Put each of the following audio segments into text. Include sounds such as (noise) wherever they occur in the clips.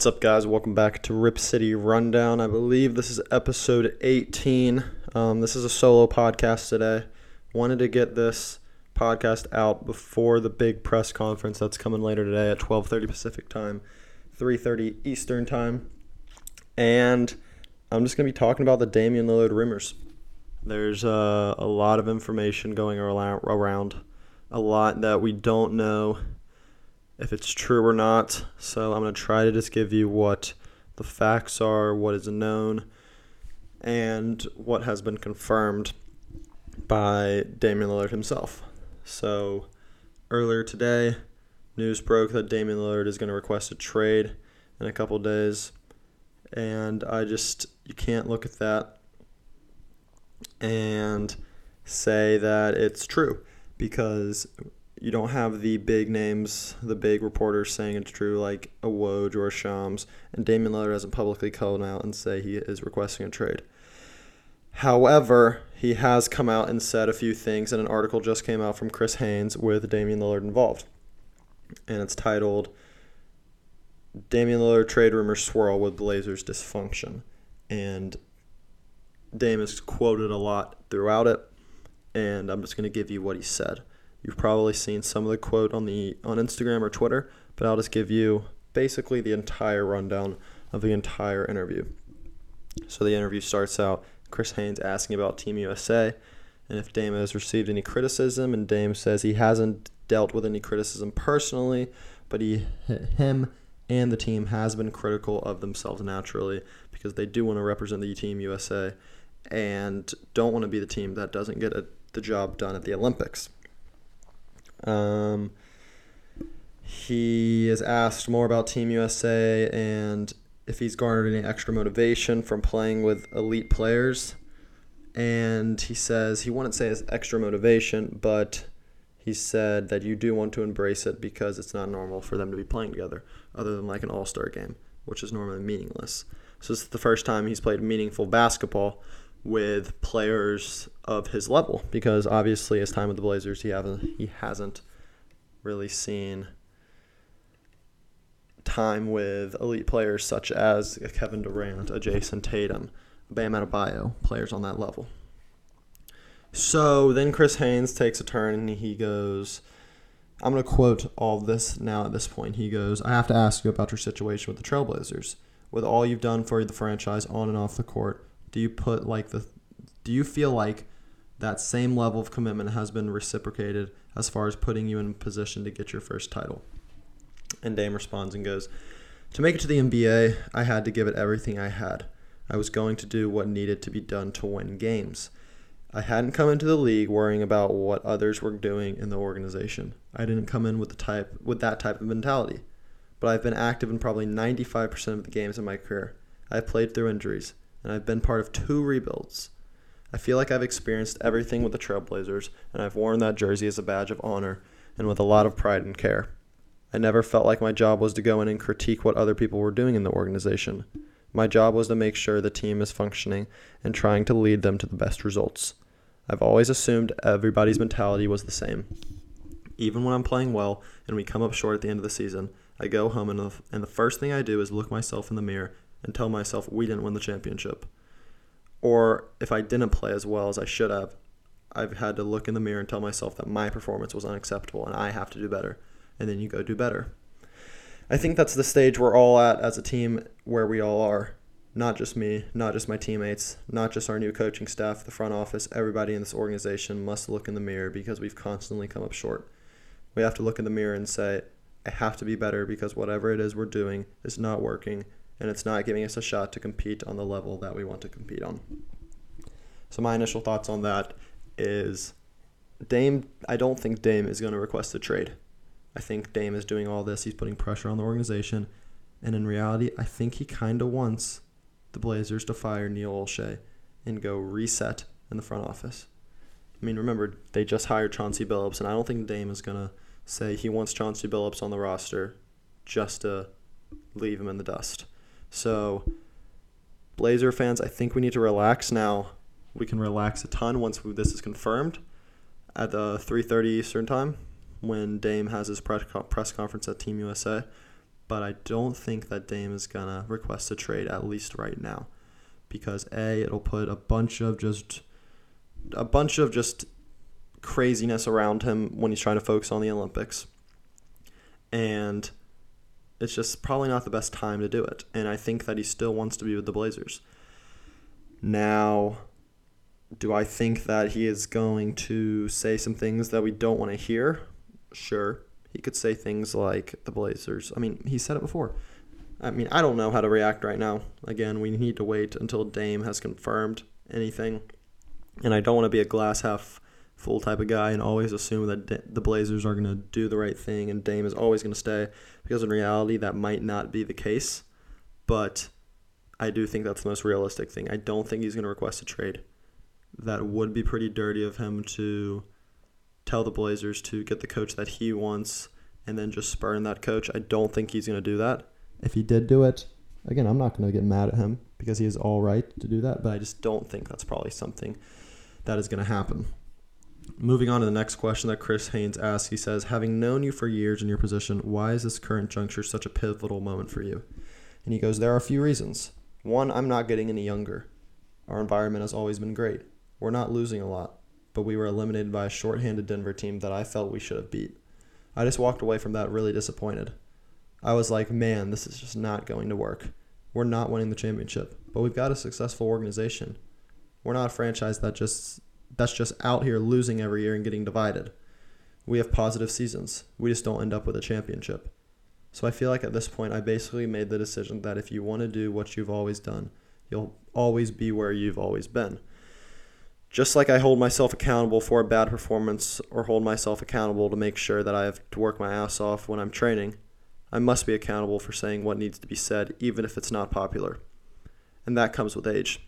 What's up, guys? Welcome back to Rip City Rundown. I believe this is episode 18. Um, this is a solo podcast today. Wanted to get this podcast out before the big press conference that's coming later today at 12:30 Pacific time, 3:30 Eastern time, and I'm just gonna be talking about the Damian Lillard rumors. There's uh, a lot of information going around, a lot that we don't know if it's true or not. So I'm going to try to just give you what the facts are, what is known, and what has been confirmed by Damian Lillard himself. So earlier today, news broke that Damian Lillard is going to request a trade in a couple days. And I just, you can't look at that and say that it's true because you don't have the big names, the big reporters saying it's true, like a Woj or a Shams, and Damian Lillard hasn't publicly come out and say he is requesting a trade. However, he has come out and said a few things, and an article just came out from Chris Haynes with Damian Lillard involved. And it's titled Damian Lillard Trade Rumors Swirl with Blazers Dysfunction. And Dame is quoted a lot throughout it, and I'm just going to give you what he said. You've probably seen some of the quote on the on Instagram or Twitter, but I'll just give you basically the entire rundown of the entire interview. So the interview starts out Chris Haynes asking about Team USA and if Dame has received any criticism, and Dame says he hasn't dealt with any criticism personally, but he him and the team has been critical of themselves naturally because they do want to represent the team USA and don't want to be the team that doesn't get a, the job done at the Olympics. Um, he is asked more about Team USA and if he's garnered any extra motivation from playing with elite players. And he says he wouldn't say it's extra motivation, but he said that you do want to embrace it because it's not normal for them to be playing together, other than like an all star game, which is normally meaningless. So this is the first time he's played meaningful basketball with players of his level because obviously his time with the Blazers he haven't he hasn't really seen time with elite players such as Kevin Durant, a Jayson Tatum, Bam Adebayo, players on that level. So then Chris Haynes takes a turn and he goes, I'm going to quote all this now at this point. He goes, I have to ask you about your situation with the Trailblazers. With all you've done for the franchise on and off the court, do you put like the do you feel like that same level of commitment has been reciprocated as far as putting you in position to get your first title? And Dame responds and goes, To make it to the NBA, I had to give it everything I had. I was going to do what needed to be done to win games. I hadn't come into the league worrying about what others were doing in the organization. I didn't come in with the type with that type of mentality. But I've been active in probably 95% of the games in my career. I've played through injuries and I've been part of two rebuilds. I feel like I've experienced everything with the Trailblazers, and I've worn that jersey as a badge of honor and with a lot of pride and care. I never felt like my job was to go in and critique what other people were doing in the organization. My job was to make sure the team is functioning and trying to lead them to the best results. I've always assumed everybody's mentality was the same. Even when I'm playing well and we come up short at the end of the season, I go home and the, first thing I do is look myself in the mirror and tell myself we didn't win the championship. Or if I didn't play as well as I should have, I've had to look in the mirror and tell myself that my performance was unacceptable and I have to do better. And then you go do better. I think that's the stage we're all at as a team where we all are. Not just me, not just my teammates, not just our new coaching staff, the front office, everybody in this organization must look in the mirror because we've constantly come up short. We have to look in the mirror and say, I have to be better because whatever it is we're doing is not working and it's not giving us a shot to compete on the level that we want to compete on. So my initial thoughts on that is Dame I don't think Dame is going to request a trade. I think Dame is doing all this, he's putting pressure on the organization, and in reality, I think he kind of wants the Blazers to fire Neil Olshey and go reset in the front office. I mean, remember, they just hired Chauncey Billups, and I don't think Dame is going to say he wants Chauncey Billups on the roster just to leave him in the dust. So, Blazer fans, I think we need to relax now. We can relax a ton once this is confirmed at the 3:30 Eastern time when Dame has his press conference at Team USA. but I don't think that Dame is gonna request a trade at least right now, because a it'll put a bunch of just a bunch of just craziness around him when he's trying to focus on the Olympics, and it's just probably not the best time to do it. And I think that he still wants to be with the Blazers. Now, do I think that he is going to say some things that we don't want to hear? Sure. He could say things like the Blazers. I mean, he said it before. I mean, I don't know how to react right now. Again, we need to wait until Dame has confirmed anything. And I don't want to be a glass half full type of guy and always assume that the Blazers are going to do the right thing and Dame is always going to stay because in reality that might not be the case. But I do think that's the most realistic thing. I don't think he's going to request a trade. That would be pretty dirty of him to tell the Blazers to get the coach that he wants and then just spurn that coach. I don't think he's going to do that. If he did do it, again, I'm not going to get mad at him because he is all right to do that, but I just don't think that's probably something that is going to happen. Moving on to the next question that Chris Haynes asks, he says, Having known you for years in your position, why is this current juncture such a pivotal moment for you? And he goes, There are a few reasons. One, I'm not getting any younger. Our environment has always been great. We're not losing a lot, but we were eliminated by a shorthanded Denver team that I felt we should have beat. I just walked away from that really disappointed. I was like, man, this is just not going to work. We're not winning the championship, but we've got a successful organization. We're not a franchise that just that's just out here losing every year and getting divided. We have positive seasons. We just don't end up with a championship. So I feel like at this point, I basically made the decision that if you want to do what you've always done, you'll always be where you've always been. Just like I hold myself accountable for a bad performance or hold myself accountable to make sure that I have to work my ass off when I'm training, I must be accountable for saying what needs to be said, even if it's not popular. And that comes with age.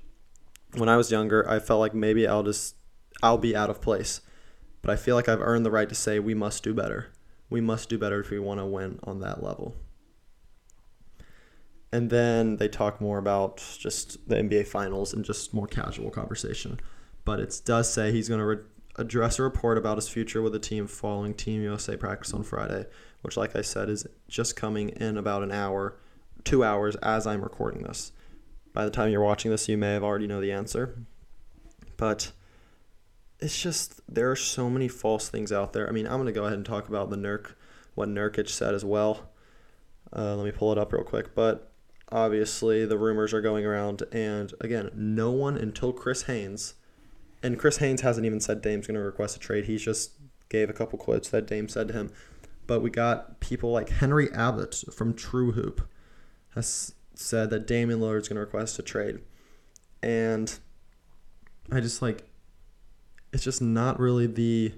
When I was younger, I felt like maybe I'll just I'll be out of place. But I feel like I've earned the right to say we must do better. We must do better if we want to win on that level. And then they talk more about just the NBA Finals and just more casual conversation. But it does say he's going to re- address a report about his future with the team following Team USA practice on Friday, which, like I said, is just coming in about an hour, two hours as I'm recording this. By the time you're watching this, you may have already know the answer. But it's just there are so many false things out there. I mean, I'm gonna go ahead and talk about the Nurk, what Nurkic said as well. Uh, let me pull it up real quick. But obviously, the rumors are going around, and again, no one until Chris Haynes, and Chris Haynes hasn't even said Dame's gonna request a trade. He just gave a couple quotes that Dame said to him. But we got people like Henry Abbott from True Hoop has said that Damian Lillard's gonna request a trade, and I just like it's just not really the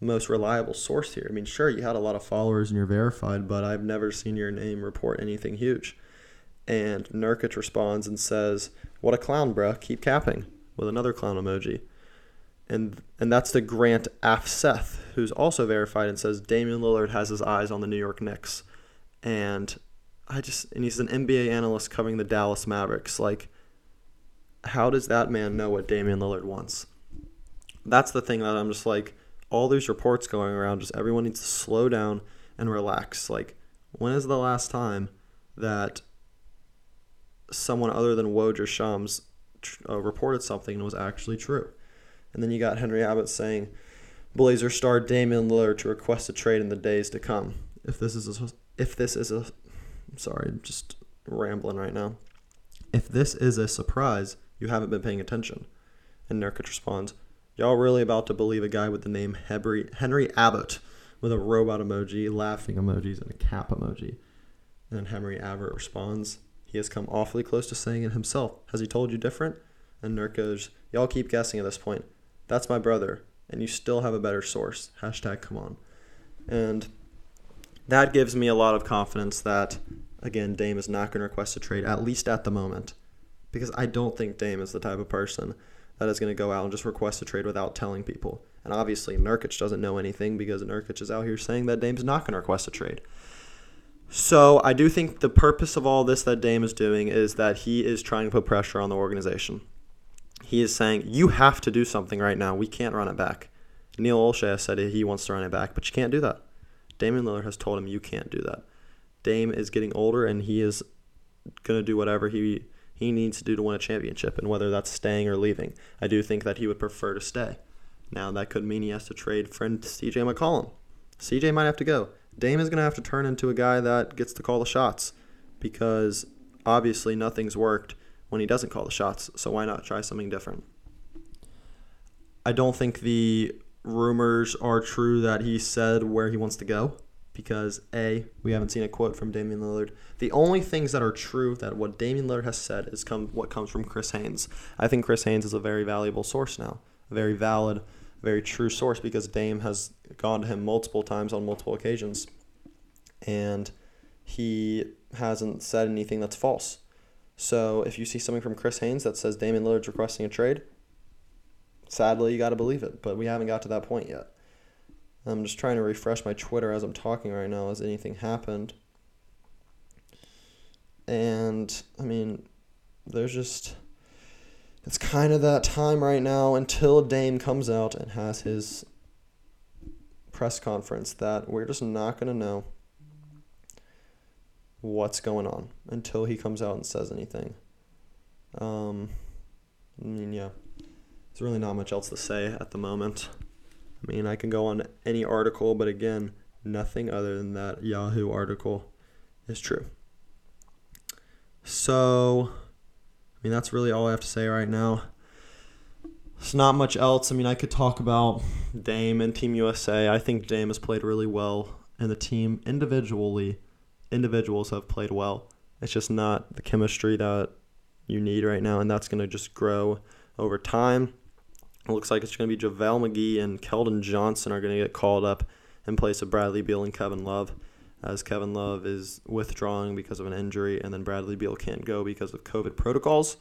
most reliable source here. I mean, sure, you had a lot of followers and you're verified, but I've never seen your name report anything huge. And Nurkic responds and says, What a clown, bruh. Keep capping with another clown emoji. And and that's the Grant Afseth, who's also verified and says Damian Lillard has his eyes on the New York Knicks. And I just and he's an NBA analyst covering the Dallas Mavericks. Like, how does that man know what Damian Lillard wants? That's the thing that I'm just like, all these reports going around, just everyone needs to slow down and relax. Like, when is the last time that someone other than Woj or Shams uh, reported something and was actually true? And then you got Henry Abbott saying, Blazer star Damian Lillard to request a trade in the days to come. If this is a, if this is a, sorry, I'm just rambling right now. If this is a surprise, you haven't been paying attention. And Nurkic responds, Y'all really about to believe a guy with the name Henry, Henry Abbott with a robot emoji, laughing emojis, and a cap emoji. And then Henry Abbott responds, He has come awfully close to saying it himself. Has he told you different? And Nurk goes, Y'all keep guessing at this point. That's my brother, and you still have a better source. Hashtag come on. And that gives me a lot of confidence that, again, Dame is not going to request a trade, at least at the moment. Because I don't think Dame is the type of person that is going to go out and just request a trade without telling people. And obviously, Nurkic doesn't know anything because Nurkic is out here saying that Dame's not going to request a trade. So I do think the purpose of all this that Dame is doing is that he is trying to put pressure on the organization. He is saying, you have to do something right now. We can't run it back. Neil Olshey has said he wants to run it back, but you can't do that. Damian Lillard has told him you can't do that. Dame is getting older and he is going to do whatever he he needs to do to win a championship, and whether that's staying or leaving. I do think that he would prefer to stay. Now that could mean he has to trade friend CJ McCollum. CJ might have to go. Dame is going to have to turn into a guy that gets to call the shots because obviously nothing's worked when he doesn't call the shots. So why not try something different? I don't think the rumors are true that he said where he wants to go because A, we haven't seen a quote from Damian Lillard. The only things that are true that what Damian Lillard has said is come what comes from Chris Haynes. I think Chris Haynes is a very valuable source now, a very valid, very true source because Dame has gone to him multiple times on multiple occasions, and he hasn't said anything that's false. So if you see something from Chris Haynes that says Damian Lillard's requesting a trade, sadly you got to believe it. But we haven't got to that point yet. I'm just trying to refresh my Twitter as I'm talking right now. Has anything happened? And I mean, there's just it's kind of that time right now until Dame comes out and has his press conference that we're just not going to know what's going on until he comes out and says anything. Um, I mean, yeah, there's really not much else to say at the moment. I mean, I can go on any article, but again, nothing other than that Yahoo article is true. So, I mean, that's really all I have to say right now. It's not much else. I mean, I could talk about Dame and Team USA. I think Dame has played really well, and the team individually, individuals have played well. It's just not the chemistry that you need right now, and that's going to just grow over time. It looks like it's going to be JaVale McGee and Keldon Johnson are going to get called up in place of Bradley Beal and Kevin Love, as Kevin Love is withdrawing because of an injury, and then Bradley Beal can't go because of COVID protocols.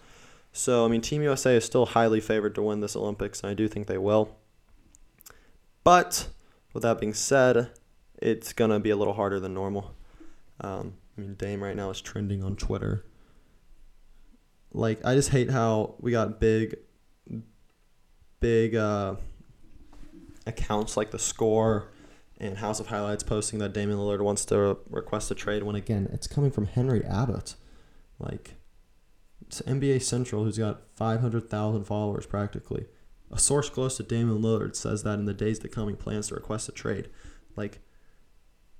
So, I mean, Team USA is still highly favored to win this Olympics, and I do think they will. But with that being said, it's going to be a little harder than normal. Um, I mean, Dame right now is trending on Twitter. Like, I just hate how we got big big uh, accounts like the Score and House of Highlights posting that Damian Lillard wants to request a trade. When again, it's coming from Henry Abbott, like it's NBA Central, who's got five hundred thousand followers practically. A source close to Damian Lillard says that in the days to come, he plans to request a trade. Like,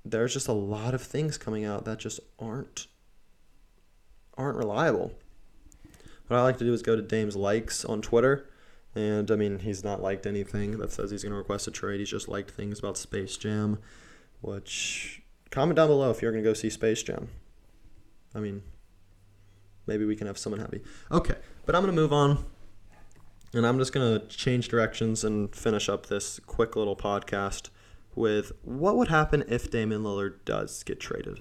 there's just a lot of things coming out that just aren't aren't reliable. What I like to do is go to Dame's likes on Twitter and I mean, he's not liked anything that says he's going to request a trade. He's just liked things about Space Jam, which comment down below if you're going to go see Space Jam. I mean, maybe we can have someone happy. Okay, but I'm going to move on. And I'm just going to change directions and finish up this quick little podcast with what would happen if Damian Lillard does get traded?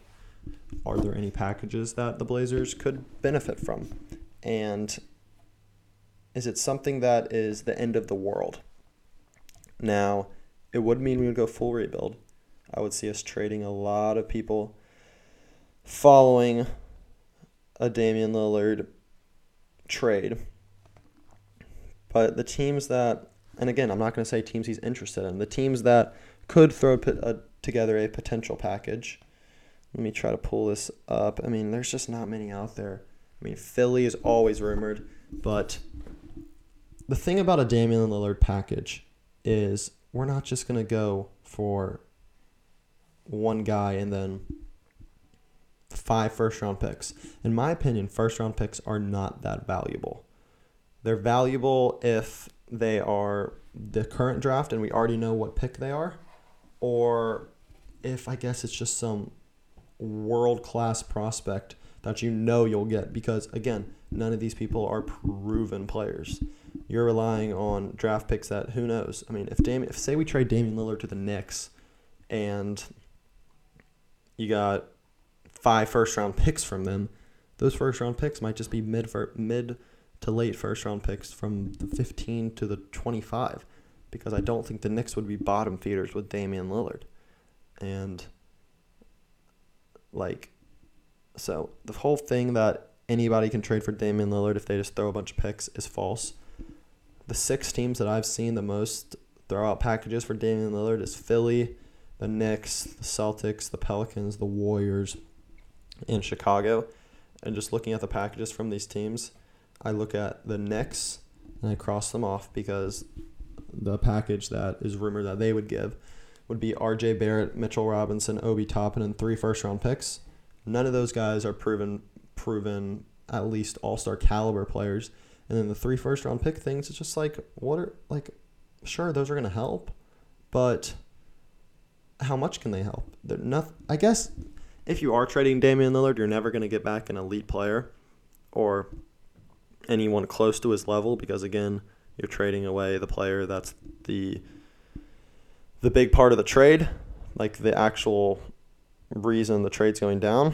Are there any packages that the Blazers could benefit from? And is it something that is the end of the world? Now, it would mean we would go full rebuild. I would see us trading a lot of people following a Damian Lillard trade. But the teams that, and again, I'm not going to say teams he's interested in, the teams that could throw a, uh, together a potential package. Let me try to pull this up. I mean, there's just not many out there. I mean, Philly is always rumored, but the thing about a Damian Lillard package is we're not just going to go for one guy and then five first round picks. In my opinion, first round picks are not that valuable. They're valuable if they are the current draft and we already know what pick they are, or if I guess it's just some world class prospect that you know you'll get. Because again, none of these people are proven players you're relying on draft picks that who knows. I mean, if Damian, if say we trade Damian Lillard to the Knicks, and you got five first round picks from them, those first round picks might just be mid mid to late first round picks from the 15 to the 25, because I don't think the Knicks would be bottom feeders with Damian Lillard, and like, so the whole thing that anybody can trade for Damian Lillard if they just throw a bunch of picks is false the six teams that I've seen the most throw out packages for Damian Lillard is Philly, the Knicks, the Celtics, the Pelicans, the Warriors, in Chicago. And just looking at the packages from these teams, I look at the Knicks and I cross them off because the package that is rumored that they would give would be R.J. Barrett, Mitchell Robinson, Obi Toppin, and three first round picks. None of those guys are proven proven at least all star caliber players. And then the three first round pick things, it's just like what are like sure those are gonna help, but how much can they help? They're not I guess if you are trading Damian Lillard, you're never gonna get back an elite player or anyone close to his level because again, you're trading away the player that's the the big part of the trade, like the actual reason the trade's going down.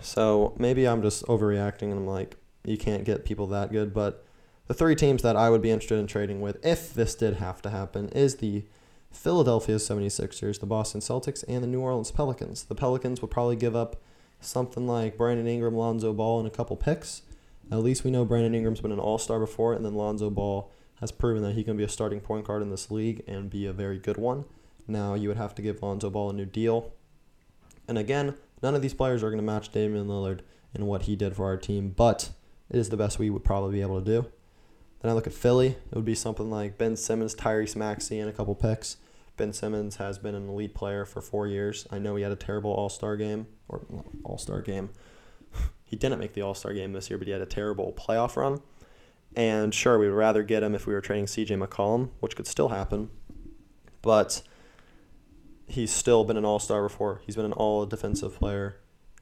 So maybe I'm just overreacting and I'm like, you can't get people that good. But the three teams that I would be interested in trading with, if this did have to happen, is the Philadelphia 76ers, the Boston Celtics, and the New Orleans Pelicans. The Pelicans would probably give up something like Brandon Ingram, Lonzo Ball, and a couple picks. At least we know Brandon Ingram's been an all star before, and then Lonzo Ball has proven that he can be a starting point guard in this league and be a very good one. Now you would have to give Lonzo Ball a new deal. And again, none of these players are going to match Damian Lillard in what he did for our team, but is the best we would probably be able to do. Then I look at Philly. It would be something like Ben Simmons, Tyrese Maxey, and a couple picks. Ben Simmons has been an elite player for four years. I know he had a terrible All Star game or All Star game. (laughs) he didn't make the All Star game this year, but he had a terrible playoff run. And sure, we would rather get him if we were trading CJ McCollum, which could still happen. But he's still been an all star before. He's been an all defensive player.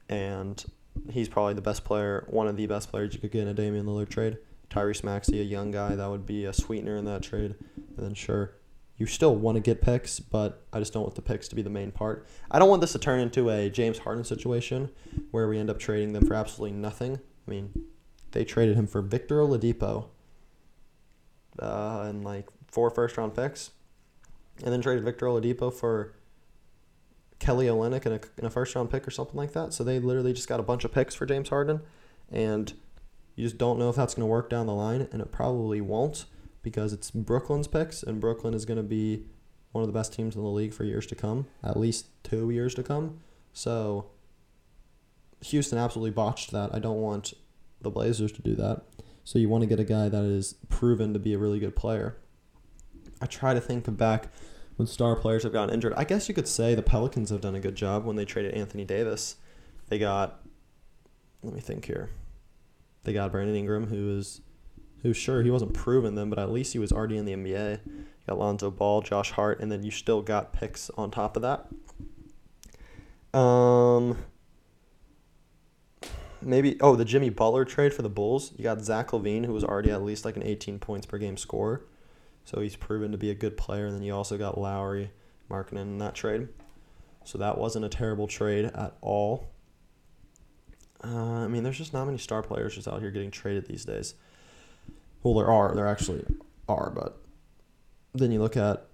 And he's probably the best player, one of the best players you could get in a Damian Lillard trade. Tyrese Maxey, a young guy, that would be a sweetener in that trade. And then, sure, you still want to get picks, but I just don't want the picks to be the main part. I don't want this to turn into a James Harden situation where we end up trading them for absolutely nothing. I mean, they traded him for Victor Oladipo uh, and like four first round picks, and then traded Victor Oladipo for Kelly Olynyk and a, a first round pick or something like that. So they literally just got a bunch of picks for James Harden, and you just don't know if that's going to work down the line, and it probably won't because it's Brooklyn's picks, and Brooklyn is going to be one of the best teams in the league for years to come, at least two years to come. So Houston absolutely botched that. I don't want the Blazers to do that. So you want to get a guy that is proven to be a really good player. I try to think back when star players have gotten injured. I guess you could say the Pelicans have done a good job when they traded Anthony Davis. They got let me think here. They got Brandon Ingram, who is who's sure he wasn't proven them, but at least he was already in the NBA. You got Lonzo Ball, Josh Hart, and then you still got picks on top of that. Um, maybe oh the Jimmy Butler trade for the Bulls. You got Zach LaVine, who was already at least like an 18 points per game scorer, so he's proven to be a good player. And then you also got Lauri, Markkanen in that trade, so that wasn't a terrible trade at all. Uh, I mean, there's just not many star players just out here getting traded these days. Well, there are. There actually are, but then you look at,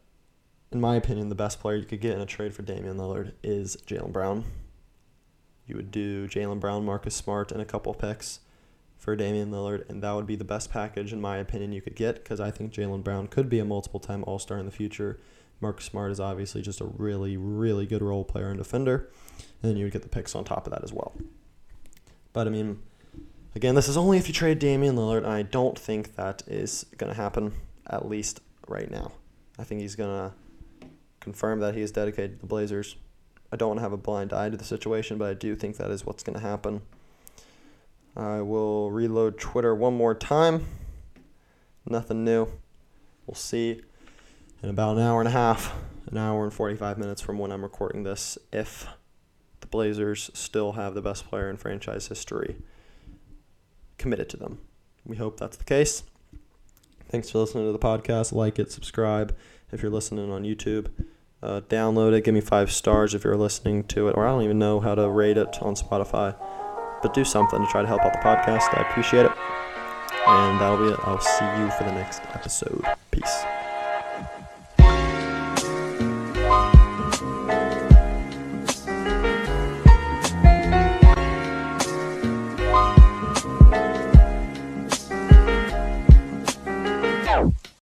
in my opinion, the best player you could get in a trade for Damian Lillard is Jaylen Brown. You would do Jaylen Brown, Marcus Smart, and a couple picks for Damian Lillard, and that would be the best package, in my opinion, you could get because I think Jaylen Brown could be a multiple time All Star in the future. Marcus Smart is obviously just a really, really good role player and defender, and then you would get the picks on top of that as well. But I mean, again, this is only if you trade Damian Lillard, and I don't think that is going to happen, at least right now. I think he's going to confirm that he is dedicated to the Blazers I don't want to have a blind eye to the situation, but I do think that is what's going to happen. I will reload Twitter one more time. Nothing new. We'll see in about an hour and a half, an hour and 45 minutes from when I'm recording this, if the Blazers still have the best player in franchise history committed to them. We hope that's the case. Thanks for listening to the podcast. Like it, subscribe if you're listening on YouTube. Uh, download it. Give me five stars if you're listening to it, or I don't even know how to rate it on Spotify. But do something to try to help out the podcast. I appreciate it. And that'll be it. I'll see you for the next episode. Peace.